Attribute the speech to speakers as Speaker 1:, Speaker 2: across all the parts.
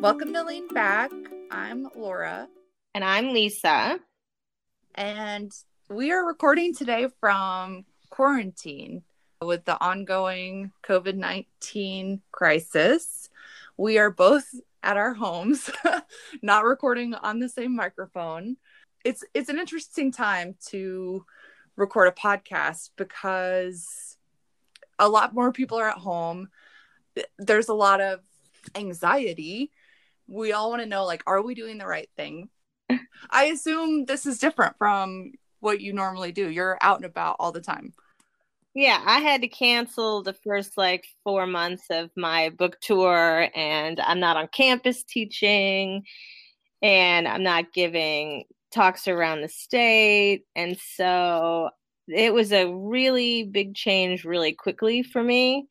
Speaker 1: Welcome to Lean Back. I'm Laura.
Speaker 2: And I'm Lisa.
Speaker 1: And we are recording today from quarantine with the ongoing COVID 19 crisis. We are both at our homes, not recording on the same microphone. It's it's an interesting time to record a podcast because a lot more people are at home. There's a lot of anxiety. We all want to know like are we doing the right thing? I assume this is different from what you normally do. You're out and about all the time.
Speaker 2: Yeah i had to cancel the first like four months of my book tour and i'm not on campus teaching and i'm not giving talks around the state and so it was a really big change really quickly for me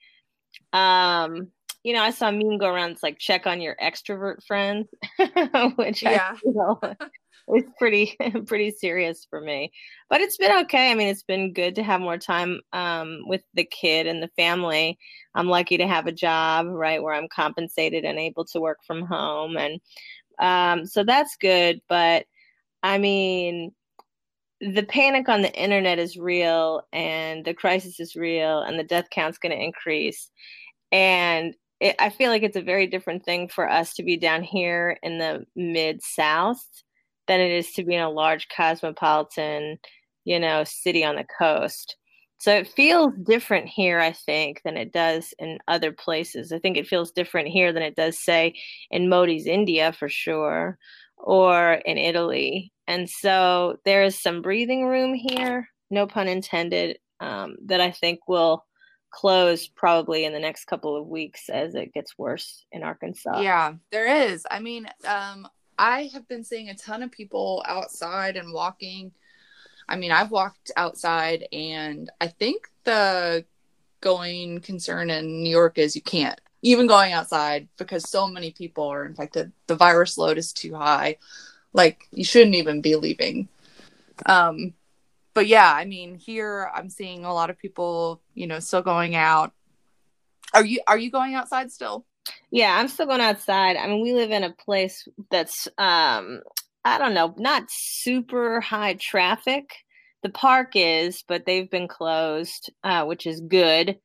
Speaker 2: um you know, I saw meme go around. It's like check on your extrovert friends, which yeah, I feel pretty pretty serious for me. But it's been okay. I mean, it's been good to have more time um, with the kid and the family. I'm lucky to have a job, right, where I'm compensated and able to work from home, and um, so that's good. But I mean, the panic on the internet is real, and the crisis is real, and the death count's going to increase. And it, I feel like it's a very different thing for us to be down here in the mid South than it is to be in a large cosmopolitan, you know, city on the coast. So it feels different here, I think, than it does in other places. I think it feels different here than it does, say, in Modi's India for sure, or in Italy. And so there is some breathing room here, no pun intended, um, that I think will close probably in the next couple of weeks as it gets worse in Arkansas.
Speaker 1: Yeah, there is. I mean, um, I have been seeing a ton of people outside and walking. I mean, I've walked outside, and I think the going concern in New York is you can't even going outside because so many people are infected. The virus load is too high. Like, you shouldn't even be leaving. Um, but yeah, I mean, here I'm seeing a lot of people, you know, still going out. Are you are you going outside still?
Speaker 2: Yeah, I'm still going outside. I mean, we live in a place that's um I don't know, not super high traffic. The park is, but they've been closed, uh, which is good.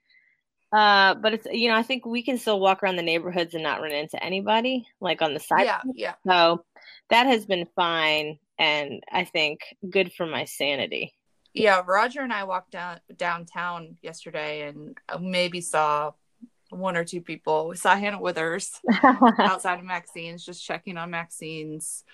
Speaker 2: Uh, but it's you know, I think we can still walk around the neighborhoods and not run into anybody, like on the side.
Speaker 1: Yeah, yeah.
Speaker 2: So that has been fine and I think good for my sanity.
Speaker 1: Yeah, Roger and I walked down downtown yesterday and uh, maybe saw one or two people. We saw Hannah Withers outside of Maxine's, just checking on Maxine's.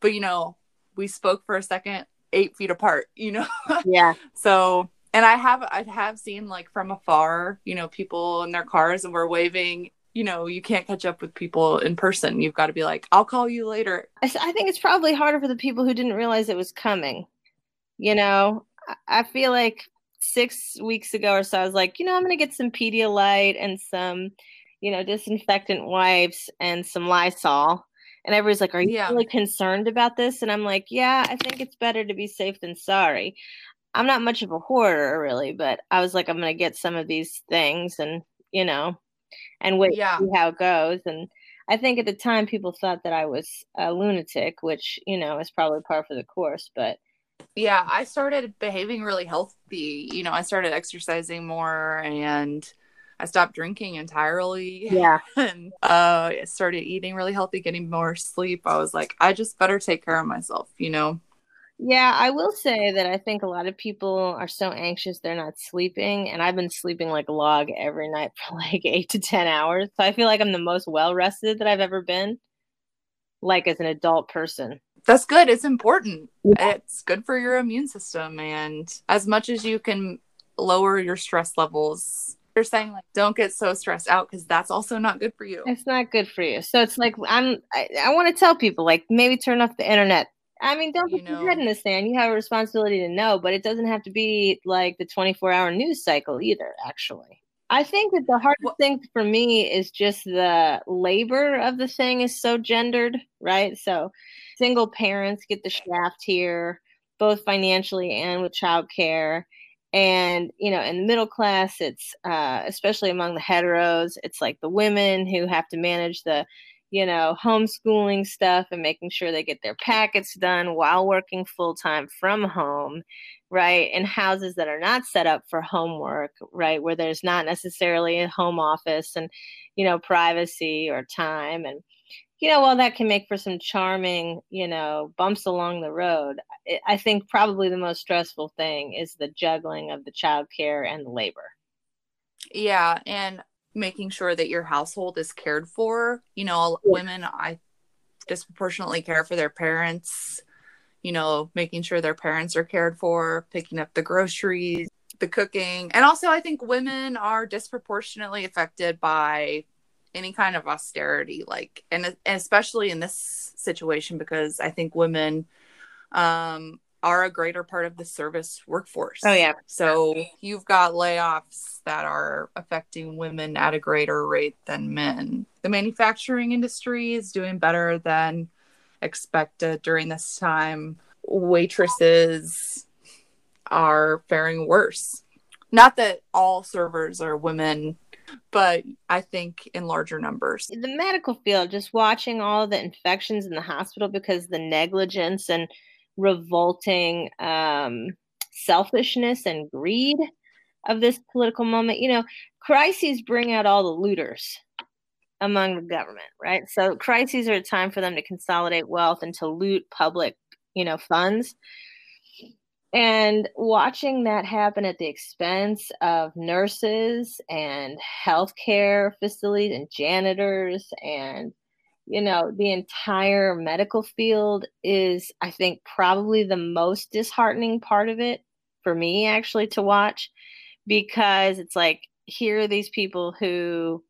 Speaker 1: But you know, we spoke for a second, eight feet apart. You know.
Speaker 2: Yeah.
Speaker 1: so, and I have I have seen like from afar, you know, people in their cars and we're waving you know, you can't catch up with people in person. You've got to be like, I'll call you later.
Speaker 2: I, think it's probably harder for the people who didn't realize it was coming. You know, I feel like six weeks ago or so, I was like, you know, I'm going to get some Pedialyte and some, you know, disinfectant wipes and some Lysol. And everybody's like, Are you yeah. really concerned about this? And I'm like, Yeah, I think it's better to be safe than sorry. I'm not much of a hoarder, really, but I was like, I'm going to get some of these things and, you know, and wait yeah. see how it goes. And I think at the time people thought that I was a lunatic, which you know is probably par for the course. But
Speaker 1: yeah, I started behaving really healthy. You know, I started exercising more and. I stopped drinking entirely.
Speaker 2: Yeah.
Speaker 1: And uh, started eating really healthy, getting more sleep. I was like, I just better take care of myself, you know?
Speaker 2: Yeah, I will say that I think a lot of people are so anxious they're not sleeping. And I've been sleeping like a log every night for like eight to 10 hours. So I feel like I'm the most well rested that I've ever been, like as an adult person.
Speaker 1: That's good. It's important. Yeah. It's good for your immune system. And as much as you can lower your stress levels, they're saying like don't get so stressed out because that's also not good for you
Speaker 2: it's not good for you so it's like i'm i, I want to tell people like maybe turn off the internet I mean, don't put your head in the sand. You have a responsibility to know, but it doesn't have to be like the 24 hour news cycle either, actually. I think that the hardest well, thing for me is just the labor of the thing is so gendered, right? So single parents get the shaft here, both financially and with childcare. and you know in the middle class it's uh, especially among the heteros it's like the women who have to manage the you know homeschooling stuff and making sure they get their packets done while working full time from home right in houses that are not set up for homework right where there's not necessarily a home office and you know privacy or time and you know, while that can make for some charming, you know, bumps along the road, I think probably the most stressful thing is the juggling of the childcare and labor.
Speaker 1: Yeah, and making sure that your household is cared for. You know, yeah. women I disproportionately care for their parents. You know, making sure their parents are cared for, picking up the groceries, the cooking. And also I think women are disproportionately affected by any kind of austerity like and, and especially in this situation because i think women um are a greater part of the service workforce.
Speaker 2: Oh yeah.
Speaker 1: So you've got layoffs that are affecting women at a greater rate than men. The manufacturing industry is doing better than expected during this time. Waitresses are faring worse. Not that all servers are women but I think in larger numbers.
Speaker 2: The medical field, just watching all the infections in the hospital because the negligence and revolting um, selfishness and greed of this political moment. You know, crises bring out all the looters among the government, right? So crises are a time for them to consolidate wealth and to loot public, you know, funds. And watching that happen at the expense of nurses and healthcare facilities and janitors and you know the entire medical field is i think probably the most disheartening part of it for me actually to watch because it's like here are these people who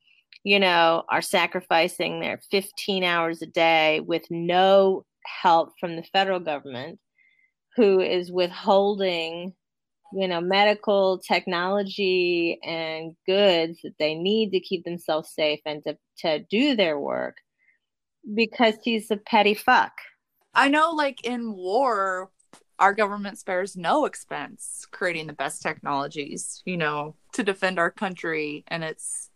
Speaker 2: you know are sacrificing their 15 hours a day with no help from the federal government who is withholding you know medical technology and goods that they need to keep themselves safe and to, to do their work because he's a petty fuck
Speaker 1: i know like in war our government spares no expense creating the best technologies you know to defend our country and it's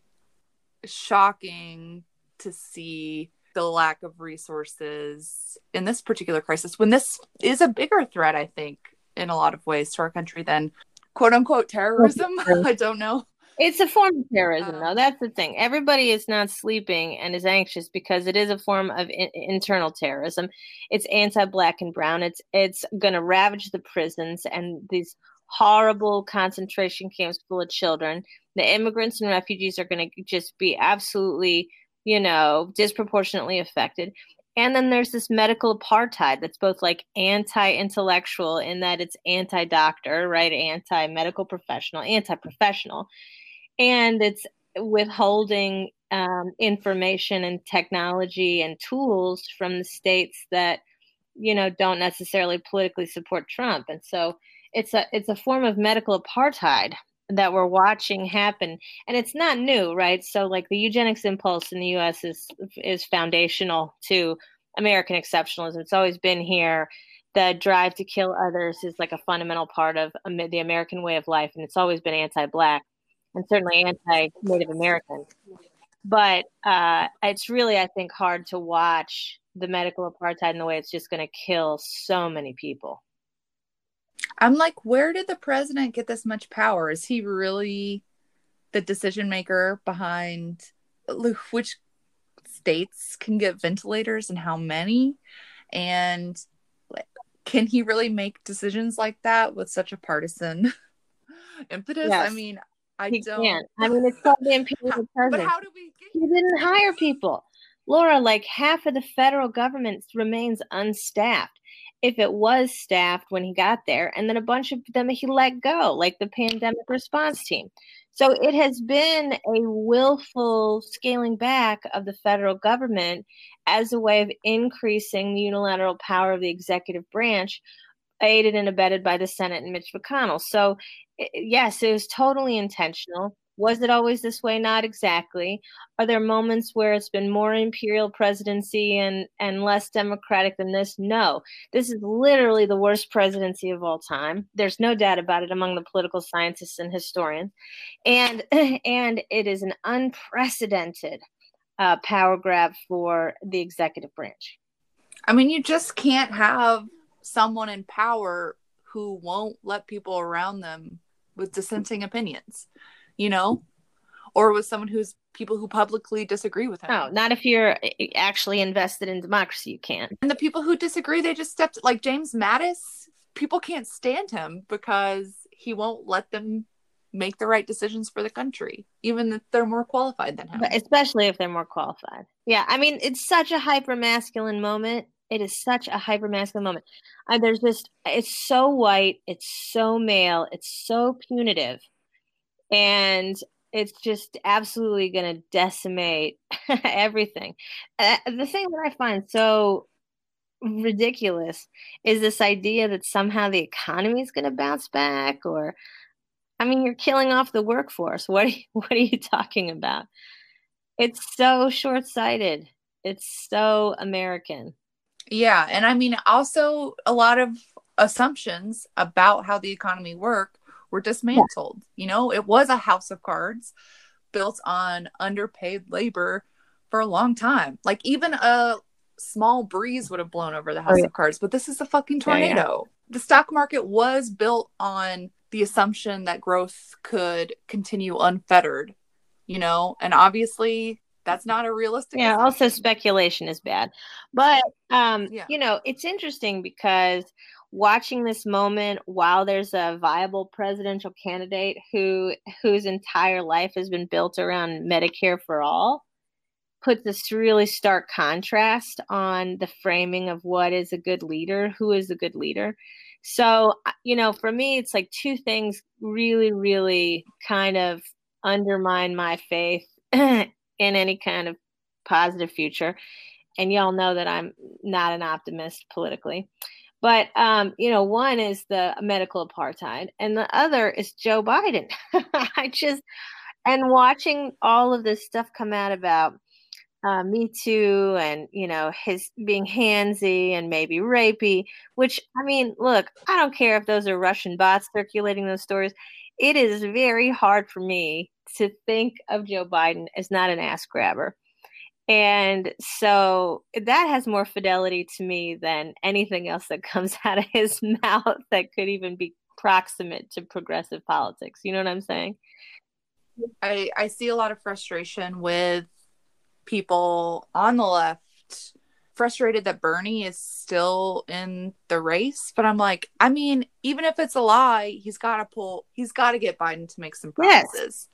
Speaker 1: shocking to see the lack of resources in this particular crisis when this is a bigger threat, I think, in a lot of ways to our country than quote unquote terrorism. I don't know.
Speaker 2: It's a form of terrorism, uh-huh. though. That's the thing. Everybody is not sleeping and is anxious because it is a form of in- internal terrorism. It's anti-black and brown. It's it's going to ravage the prisons and these horrible concentration camps full of children. The immigrants and refugees are going to just be absolutely you know, disproportionately affected. And then there's this medical apartheid that's both like anti intellectual in that it's anti doctor, right? Anti medical professional, anti professional. And it's withholding um, information and technology and tools from the states that, you know, don't necessarily politically support Trump. And so it's a it's a form of medical apartheid that we're watching happen. And it's not new right? So like the eugenics impulse in the US is is foundational to American exceptionalism. It's always been here. The drive to kill others is like a fundamental part of the American way of life and it's always been anti-black and certainly anti-native American but uh, it's really I think hard to watch the medical apartheid in the way it's just going to kill so many people
Speaker 1: I'm like, where did the president get this much power? Is he really the decision maker behind which states can get ventilators and how many? And can he really make decisions like that with such a partisan impetus? Yes. I mean, I don't. Can.
Speaker 2: I mean, it's called the imperial. But how do we? Get- he didn't hire people. Laura, like half of the federal government remains unstaffed if it was staffed when he got there, and then a bunch of them he let go, like the pandemic response team. So it has been a willful scaling back of the federal government as a way of increasing the unilateral power of the executive branch, aided and abetted by the Senate and Mitch McConnell. So, yes, it was totally intentional. Was it always this way? Not exactly. Are there moments where it's been more imperial presidency and, and less democratic than this? No. This is literally the worst presidency of all time. There's no doubt about it among the political scientists and historians. And and it is an unprecedented uh, power grab for the executive branch.
Speaker 1: I mean, you just can't have someone in power who won't let people around them with dissenting opinions you know, or with someone who's people who publicly disagree with him.
Speaker 2: No, not if you're eh, eh, actually invested in democracy. You can't.
Speaker 1: And the people who disagree, they just stepped like James Mattis. People can't stand him because he won't let them make the right decisions for the country, even if they're more qualified than him.
Speaker 2: But especially if they're more qualified. Yeah, I mean, it's such a hyper masculine moment. It is such a hyper masculine moment. Uh, there's just, it's so white, it's so male, it's so punitive and it's just absolutely going to decimate everything. Uh, the thing that I find so ridiculous is this idea that somehow the economy is going to bounce back or I mean you're killing off the workforce. What are you, what are you talking about? It's so short-sighted. It's so American.
Speaker 1: Yeah, and I mean also a lot of assumptions about how the economy work were dismantled. Yeah. You know, it was a house of cards built on underpaid labor for a long time. Like even a small breeze would have blown over the oh, house oh, yeah. of cards, but this is a fucking tornado. Yeah, the stock market was built on the assumption that growth could continue unfettered, you know, and obviously that's not a realistic
Speaker 2: yeah also speculation is bad but um yeah. you know it's interesting because watching this moment while there's a viable presidential candidate who whose entire life has been built around Medicare for all puts this really stark contrast on the framing of what is a good leader, who is a good leader. So, you know, for me, it's like two things really, really kind of undermine my faith in any kind of positive future. And y'all know that I'm not an optimist politically. But um, you know, one is the medical apartheid, and the other is Joe Biden. I just and watching all of this stuff come out about uh, Me Too and you know his being handsy and maybe rapey. Which I mean, look, I don't care if those are Russian bots circulating those stories. It is very hard for me to think of Joe Biden as not an ass grabber. And so that has more fidelity to me than anything else that comes out of his mouth that could even be proximate to progressive politics. You know what I'm saying?
Speaker 1: I, I see a lot of frustration with people on the left frustrated that Bernie is still in the race. But I'm like, I mean, even if it's a lie, he's got to pull, he's got to get Biden to make some promises. Yes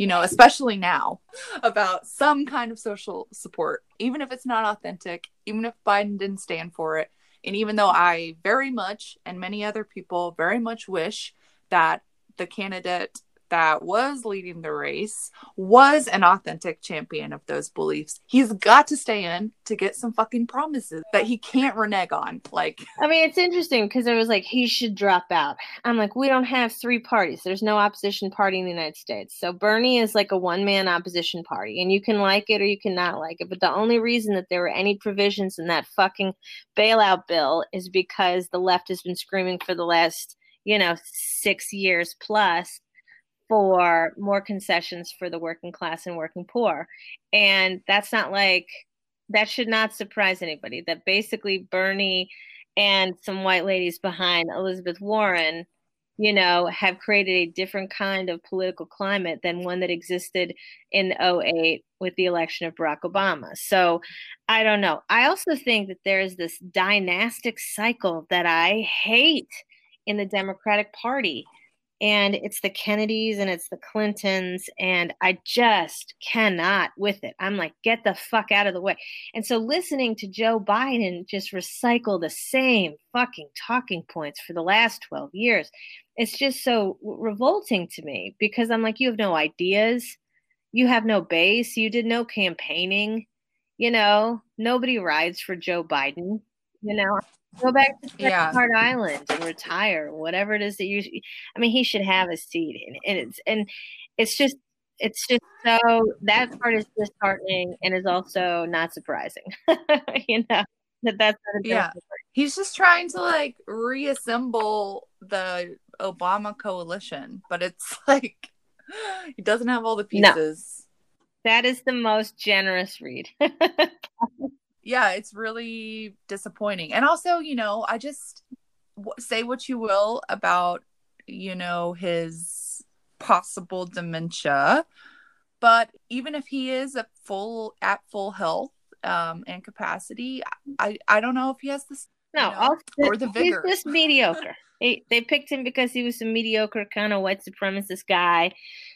Speaker 1: you know, especially now, about some kind of social support, even if it's not authentic, even if Biden didn't stand for it. And even though I very much, and many other people very much wish that the candidate that was leading the race was an authentic champion of those beliefs. He's got to stay in to get some fucking promises that he can't renege on. Like,
Speaker 2: I mean, it's interesting because it was like he should drop out. I'm like, we don't have three parties. There's no opposition party in the United States. So Bernie is like a one man opposition party, and you can like it or you cannot like it. But the only reason that there were any provisions in that fucking bailout bill is because the left has been screaming for the last, you know, six years plus for more concessions for the working class and working poor. And that's not like, that should not surprise anybody that basically Bernie and some white ladies behind Elizabeth Warren, you know, have created a different kind of political climate than one that existed in 08 with the election of Barack Obama. So I don't know. I also think that there is this dynastic cycle that I hate in the Democratic Party and it's the Kennedys and it's the Clintons, and I just cannot with it. I'm like, get the fuck out of the way. And so listening to Joe Biden just recycle the same fucking talking points for the last 12 years, it's just so revolting to me because I'm like, you have no ideas, you have no base, you did no campaigning, you know, nobody rides for Joe Biden, you know. Go back to yeah. Hard Island and retire, whatever it is that you. I mean, he should have a seat, and, and it's and it's just it's just so that part is disheartening and is also not surprising. you know that that's
Speaker 1: yeah. He's just trying to like reassemble the Obama coalition, but it's like he doesn't have all the pieces.
Speaker 2: No. That is the most generous read.
Speaker 1: yeah, it's really disappointing. And also, you know, I just say what you will about, you know, his possible dementia, but even if he is at full at full health um and capacity, I I don't know if he has this
Speaker 2: no, know, or the vigor. He's just mediocre. They, they picked him because he was a mediocre kind of white supremacist guy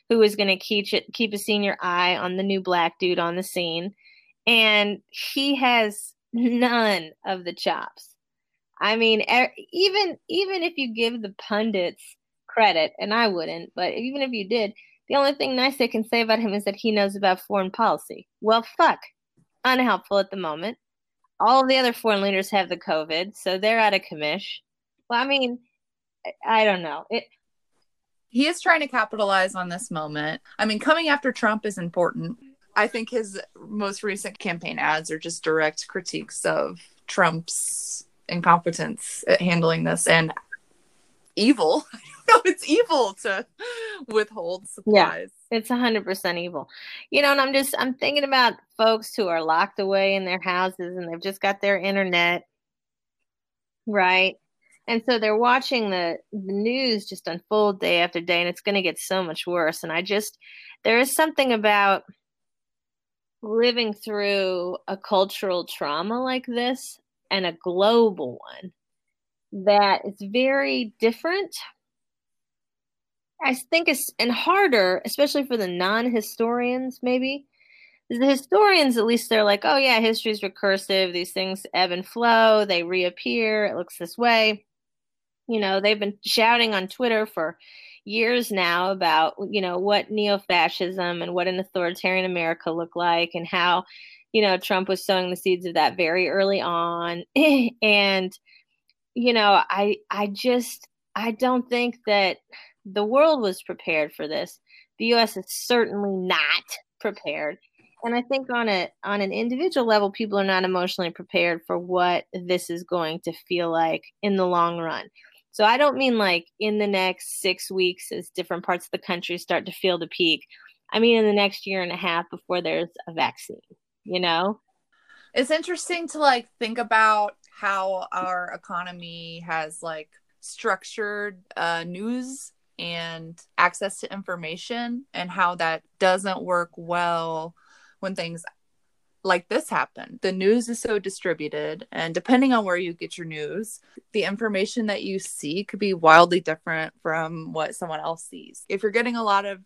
Speaker 2: who was going to keep it, keep a senior eye on the new black dude on the scene, and he has none of the chops. I mean, even even if you give the pundits credit, and I wouldn't, but even if you did, the only thing nice they can say about him is that he knows about foreign policy. Well, fuck, unhelpful at the moment. All the other foreign leaders have the COVID, so they're out of commish. Well, I mean, I don't know. It
Speaker 1: he is trying to capitalize on this moment. I mean, coming after Trump is important. I think his most recent campaign ads are just direct critiques of Trump's incompetence at handling this and evil. no, it's evil to withhold supplies.
Speaker 2: Yeah, it's a hundred percent evil. You know, and I'm just I'm thinking about folks who are locked away in their houses and they've just got their internet, right? and so they're watching the, the news just unfold day after day and it's going to get so much worse and i just there is something about living through a cultural trauma like this and a global one that is very different i think it's and harder especially for the non-historians maybe. The historians at least they're like oh yeah history is recursive. These things ebb and flow. They reappear. It looks this way. You know they've been shouting on twitter for years now about you know what neo-fascism and what an authoritarian america looked like and how you know trump was sowing the seeds of that very early on. And you know i i just i don't think that the world was prepared for this. The us is certainly not prepared. And i think on a on an individual level people are not emotionally prepared for what this is going to feel like in the long run so I don't mean like in the next six weeks as different parts of the country start to feel the peak. I mean in the next year and a half before there's a vaccine, you know?
Speaker 1: It's interesting to like think about how our economy has like structured uh, news and access to information and how that doesn't work well when things like this happened. The news is so distributed, and depending on where you get your news, the information that you see could be wildly different from what someone else sees. If you're getting a lot of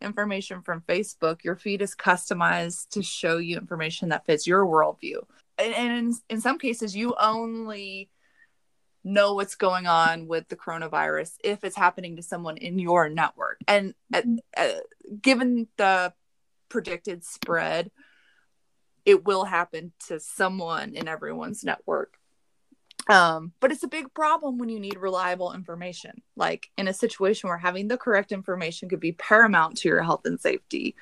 Speaker 1: information from Facebook, your feed is customized to show you information that fits your worldview. And, and in, in some cases, you only know what's going on with the coronavirus if it's happening to someone in your network. And uh, uh, given the predicted spread, it will happen to someone in everyone's network. Um, but it's a big problem when you need reliable information. Like in a situation where having the correct information could be paramount to your health and safety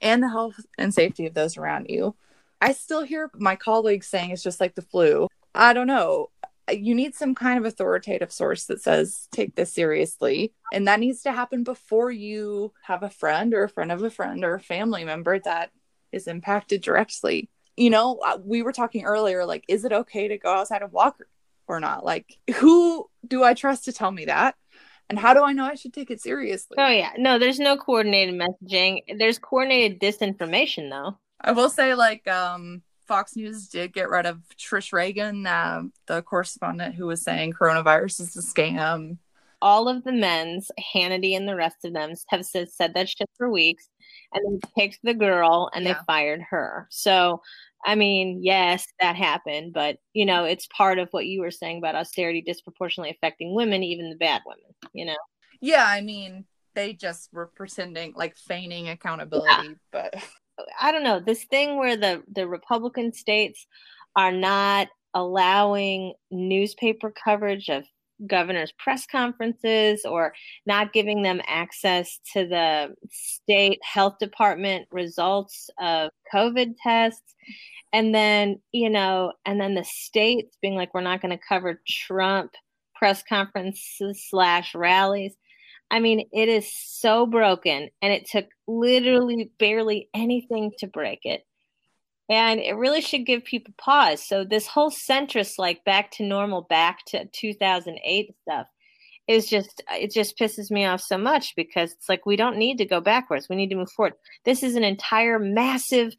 Speaker 1: and the health and safety of those around you. I still hear my colleagues saying it's just like the flu. I don't know. You need some kind of authoritative source that says, take this seriously. And that needs to happen before you have a friend or a friend of a friend or a family member that is impacted directly. You know, uh, we were talking earlier like, is it okay to go outside and walk or not? Like, who do I trust to tell me that? And how do I know I should take it seriously?
Speaker 2: Oh, yeah. No, there's no coordinated messaging. There's coordinated disinformation, though.
Speaker 1: I will say, like, um, Fox News did get rid of Trish Regan, uh, the correspondent who was saying coronavirus is a scam.
Speaker 2: All of the men's, Hannity and the rest of them, have said, said that shit for weeks and they picked the girl and yeah. they fired her. So, I mean, yes, that happened, but you know, it's part of what you were saying about austerity disproportionately affecting women, even the bad women, you know?
Speaker 1: Yeah, I mean, they just were pretending like feigning accountability, yeah. but
Speaker 2: I don't know. This thing where the the Republican states are not allowing newspaper coverage of governors' press conferences or not giving them access to the state health department results of COVID tests. And then, you know, and then the states being like, we're not going to cover Trump press conferences slash rallies. I mean, it is so broken, and it took literally barely anything to break it. And it really should give people pause. So, this whole centrist, like back to normal, back to 2008 stuff, is just, it just pisses me off so much because it's like we don't need to go backwards. We need to move forward. This is an entire massive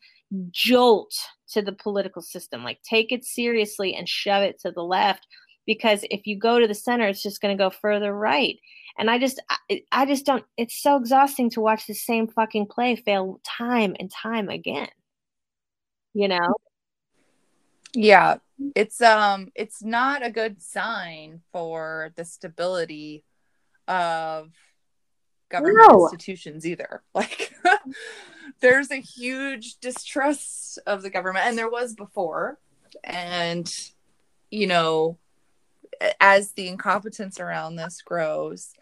Speaker 2: jolt to the political system. Like, take it seriously and shove it to the left because if you go to the center, it's just going to go further right. And I just, I, I just don't. It's so exhausting to watch the same fucking play fail time and time again. You know.
Speaker 1: Yeah, it's um, it's not a good sign for the stability of government no. institutions either. Like there's a huge distrust of the government and there was before and you know as the incompetence around this grows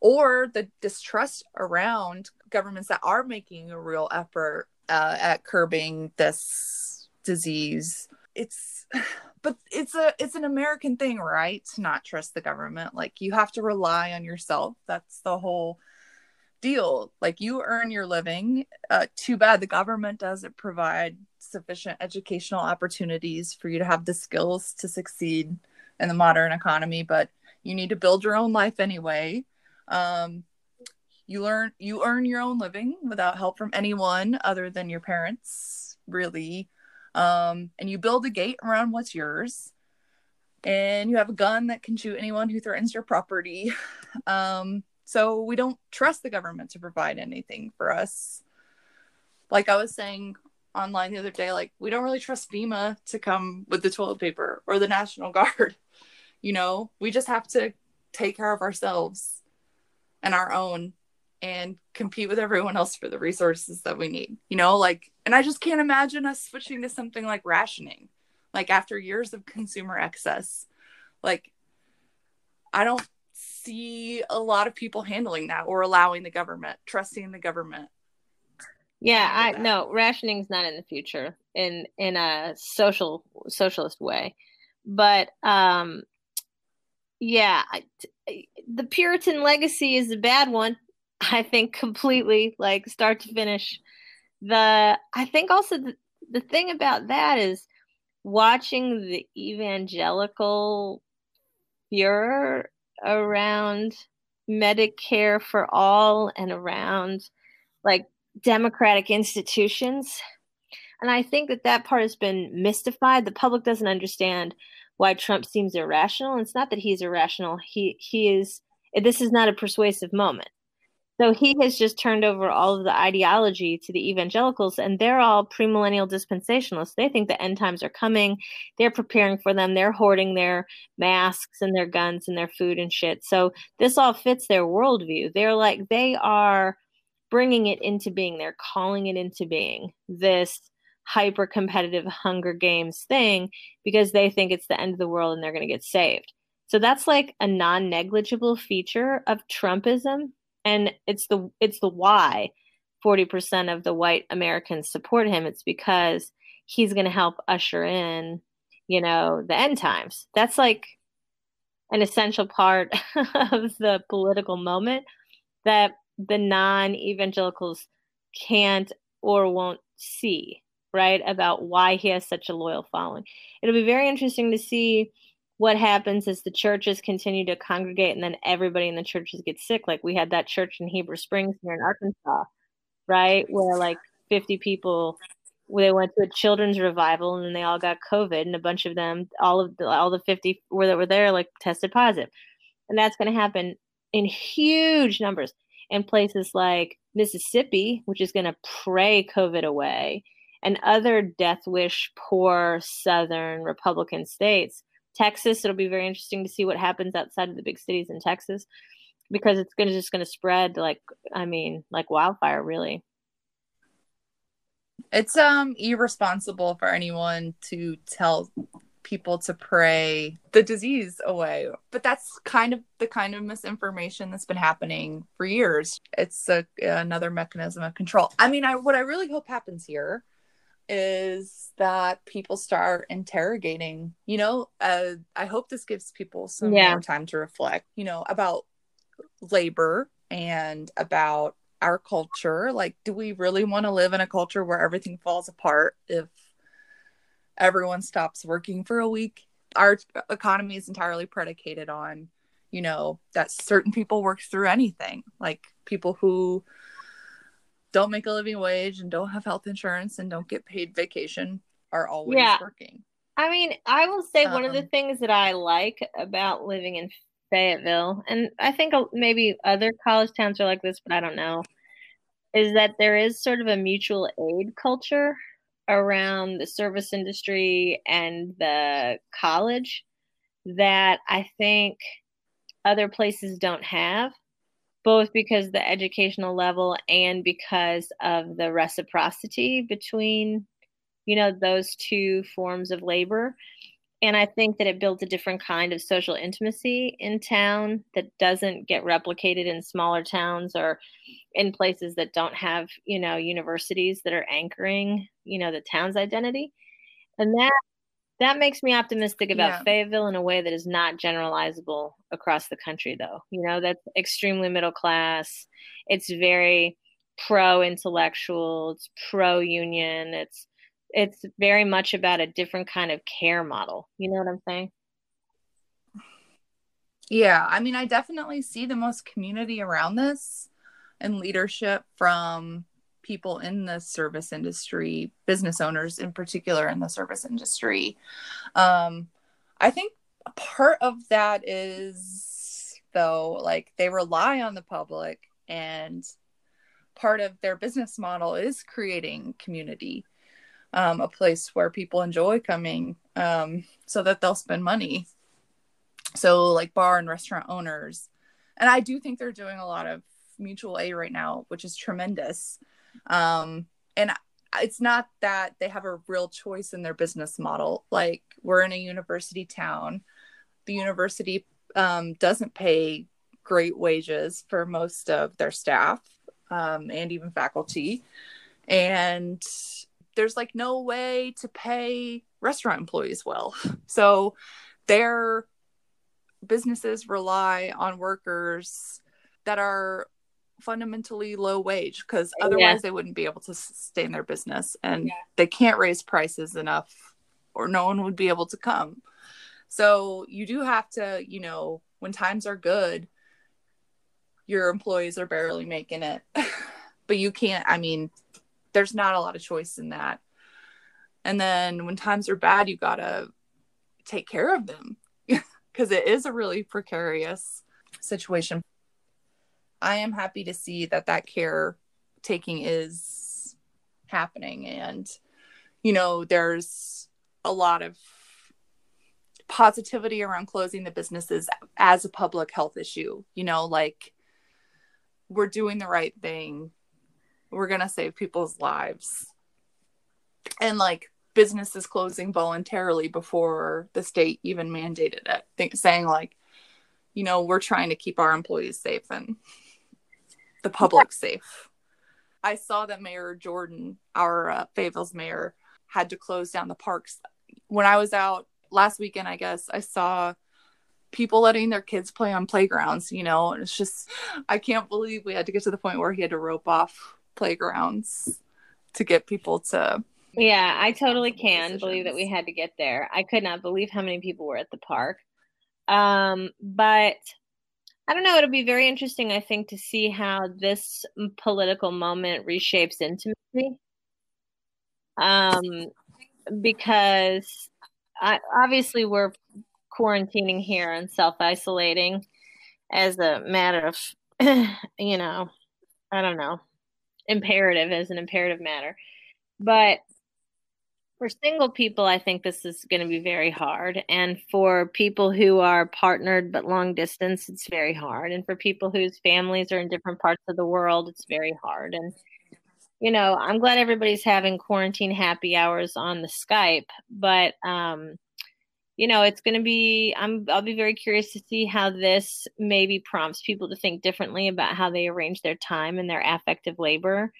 Speaker 1: or the distrust around governments that are making a real effort uh, at curbing this disease. It's but it's a it's an american thing right? To not trust the government. Like you have to rely on yourself. That's the whole deal. Like you earn your living. Uh, too bad the government doesn't provide sufficient educational opportunities for you to have the skills to succeed in the modern economy, but you need to build your own life anyway. Um, you learn you earn your own living without help from anyone other than your parents, really. Um, and you build a gate around what's yours. And you have a gun that can shoot anyone who threatens your property. Um, so we don't trust the government to provide anything for us. Like I was saying online the other day, like we don't really trust FEMA to come with the toilet paper or the National Guard you know we just have to take care of ourselves and our own and compete with everyone else for the resources that we need you know like and i just can't imagine us switching to something like rationing like after years of consumer excess. Like i don't see a lot of people handling that or allowing the government trusting the government.
Speaker 2: Yeah i no rationing's not in the future in in a social socialist way. But um yeah, the Puritan legacy is a bad one. I think completely, like start to finish. The I think also the, the thing about that is watching the evangelical furor around Medicare for all and around like democratic institutions. And I think that that part has been mystified. The public doesn't understand why Trump seems irrational. It's not that he's irrational. He he is this is not a persuasive moment. So he has just turned over all of the ideology to the evangelicals, and they're all premillennial dispensationalists. They think the end times are coming. They're preparing for them. They're hoarding their masks and their guns and their food and shit. So this all fits their worldview. They're like, they are bringing it into being. They're calling it into being. This hyper competitive Hunger Games thing because they think it's the end of the world and they're going to get saved. So that's like a non negligible feature of Trumpism. And it's the it's the why 40% of the white Americans support him. It's because he's going to help usher in, you know, the end times. That's like an essential part of the political moment that the non evangelicals can't or won't see right? About why he has such a loyal following. It'll be very interesting to see what happens is the churches continue to congregate and then everybody in the churches get sick. Like we had that church in Heber Springs here in Arkansas, right? Where like 50 people they went to a children's revival and then they all got COVID and a bunch of them, all of the, all the 50 were that were there like tested. And that's going to happen in huge numbers in places like Mississippi, which is going to pray COVID away and other death wish poor southern Republican states. Texas, it'll be very interesting to see what happens outside of the big cities in Texas because it's gonna just gonna spread like I mean like wildfire really.
Speaker 1: It's um irresponsible for anyone to tell people to pray the disease away. But that's kind of the kind of misinformation that's been happening for years. It's a, another mechanism of control. I mean, I what I really hope happens here is that people start interrogating, you know, uh, I hope this gives people some yeah. more time to reflect, you know, about labor and about our culture. Like, do we really want to live in a culture where everything falls apart if everyone stops working for a week? Our economy is entirely predicated on, you know, that certain people work through anything, like people who don't make a living wage and don't have health insurance and don't get paid vacation are always yeah. working.
Speaker 2: I mean, I will say um, one of the um, things that I like about living in Fayetteville, and I think maybe other college towns are like this, but I don't know, is that there is sort of a mutual aid culture around the service industry and the college that I think other places don't have both because the educational level and because of the reciprocity between you know those two forms of labor. And i think that it builds a different kind of social intimacy in town that doesn't get replicated in smaller towns or in places that don't have you know universities that are anchoring you know the town's identity. And that that makes me optimistic about yeah. Fayetteville in a way that is not generalizable across the country, though. You know, that's extremely middle class. It's very pro intellectual. It's pro union. It's it's very much about a different kind of care model. You know what I'm saying?
Speaker 1: Yeah, I mean, I definitely see the most community around this and leadership from people in the service industry, business owners in particular in the service industry. Um, I think part of that is, though, like they rely on the public, and part of their business model is creating community, um, a place where people enjoy coming um, so that they'll spend money. So, like bar and restaurant owners. And I do think they're doing a lot of mutual aid right now, which is tremendous. Um, and it's not that they have a real choice in their business model. Like we're in a university town. The university um, doesn't pay great wages for most of their staff um, and even faculty. And there's like no way to pay restaurant employees well. So their businesses rely on workers that are fundamentally low wage because otherwise yeah. they wouldn't be able to sustain their business and yeah. they can't raise prices enough or no one would be able to come so you do have to you know when times are good your employees are barely making it but you can't i mean there's not a lot of choice in that and then when times are bad you gotta take care of them because it is a really precarious situation I am happy to see that that care taking is happening. And, you know, there's a lot of positivity around closing the businesses as a public health issue. You know, like we're doing the right thing, we're going to save people's lives. And like businesses closing voluntarily before the state even mandated it, think, saying like, you know, we're trying to keep our employees safe and the public yeah. safe. I saw that Mayor Jordan, our uh, Fayetteville's mayor, had to close down the parks. When I was out last weekend, I guess I saw people letting their kids play on playgrounds, you know, and it's just, I can't believe we had to get to the point where he had to rope off playgrounds to get people to.
Speaker 2: Yeah, I totally can decisions. believe that we had to get there. I could not believe how many people were at the park. Um, but I don't know. It'll be very interesting, I think, to see how this political moment reshapes intimacy. Um, because I, obviously we're quarantining here and self isolating as a matter of, you know, I don't know, imperative as an imperative matter. But for single people, I think this is going to be very hard. And for people who are partnered but long distance, it's very hard. And for people whose families are in different parts of the world, it's very hard. And, you know, I'm glad everybody's having quarantine happy hours on the Skype. But, um, you know, it's going to be, I'm, I'll be very curious to see how this maybe prompts people to think differently about how they arrange their time and their affective labor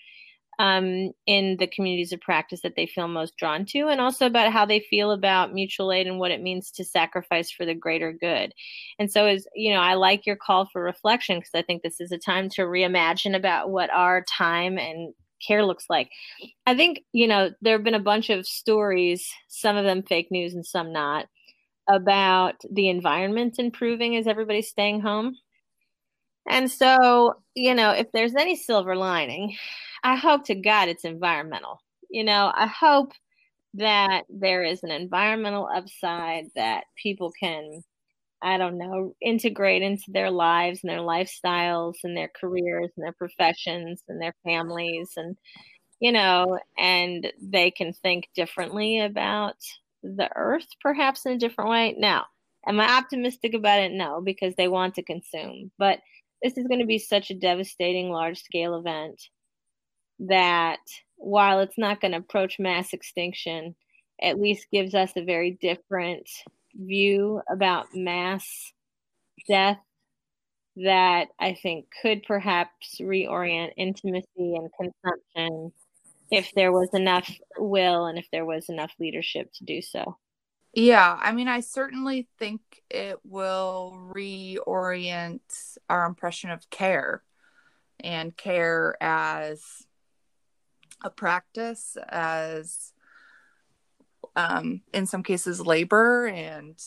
Speaker 2: um, in the communities of practice that they feel most drawn to, and also about how they feel about mutual aid and what it means to sacrifice for the greater good. And so, as you know, I like your call for reflection because I think this is a time to reimagine about what our time and care looks like. I think, you know, there have been a bunch of stories, some of them fake news and some not, about the environment improving as everybody's staying home. And so, you know, if there's any silver lining, I hope to God it's environmental. You know, I hope that there is an environmental upside that people can, I don't know, integrate into their lives and their lifestyles and their careers and their professions and their families and, you know, and they can think differently about the earth perhaps in a different way. Now, am I optimistic about it? No, because they want to consume. But this is going to be such a devastating large scale event that while it's not going to approach mass extinction, at least gives us a very different view about mass death that I think could perhaps reorient intimacy and consumption if there was enough will and if there was enough leadership to do so.
Speaker 1: Yeah, I mean, I certainly think it will reorient our impression of care and care as a practice, as um, in some cases labor and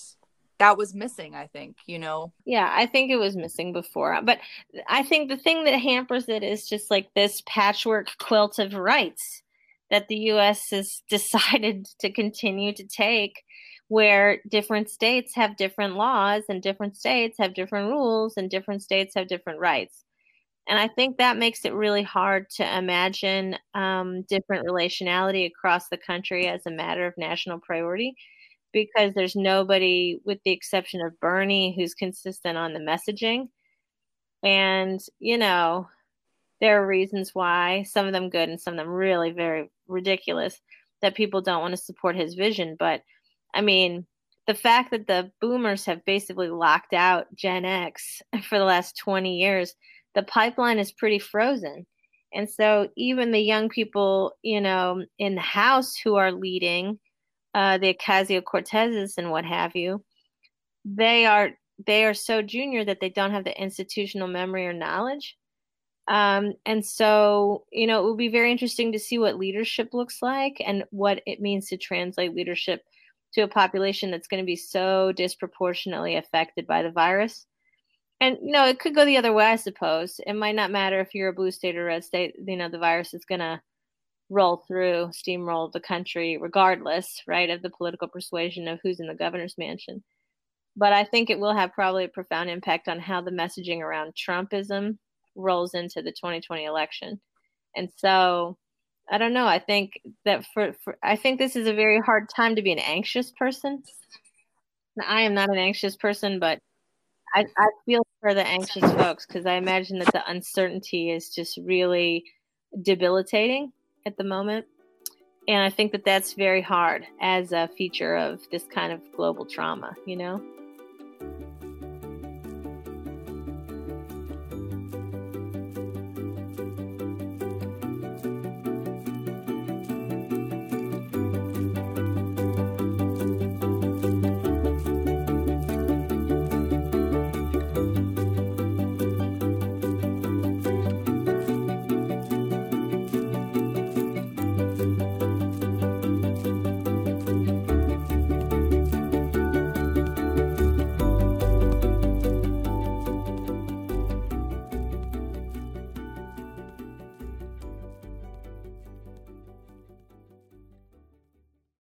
Speaker 1: that was missing i think you know?
Speaker 2: Yeah i think it was missing before but i think the thing that hampers it is just like this patchwork quilt of rights that the us has decided to continue to take where different states have different laws and different states have different rules and different states have different rights and i think that makes it really hard to imagine um, different relationality across the country as a matter of national priority because there's nobody, with the exception of Bernie, who's consistent on the messaging. And, you know, there are reasons why, some of them good and some of them really very ridiculous, that people don't want to support his vision. But I mean, the fact that the boomers have basically locked out Gen X for the last 20 years, the pipeline is pretty frozen. And so even the young people, you know, in the house who are leading, uh, the Ocasio Cortezes and what have you, they are they are so junior that they don't have the institutional memory or knowledge. Um, and so, you know, it will be very interesting to see what leadership looks like and what it means to translate leadership to a population that's going to be so disproportionately affected by the virus. And you know, it could go the other way, I suppose. It might not matter if you're a blue state or red state. You know, the virus is going to roll through, steamroll the country, regardless, right, of the political persuasion of who's in the governor's mansion. But I think it will have probably a profound impact on how the messaging around Trumpism rolls into the 2020 election. And so I don't know. I think that for, for I think this is a very hard time to be an anxious person. I am not an anxious person, but I, I feel for the anxious folks because I imagine that the uncertainty is just really debilitating at the moment. And I think that that's very hard as a feature of this kind of global trauma, you know?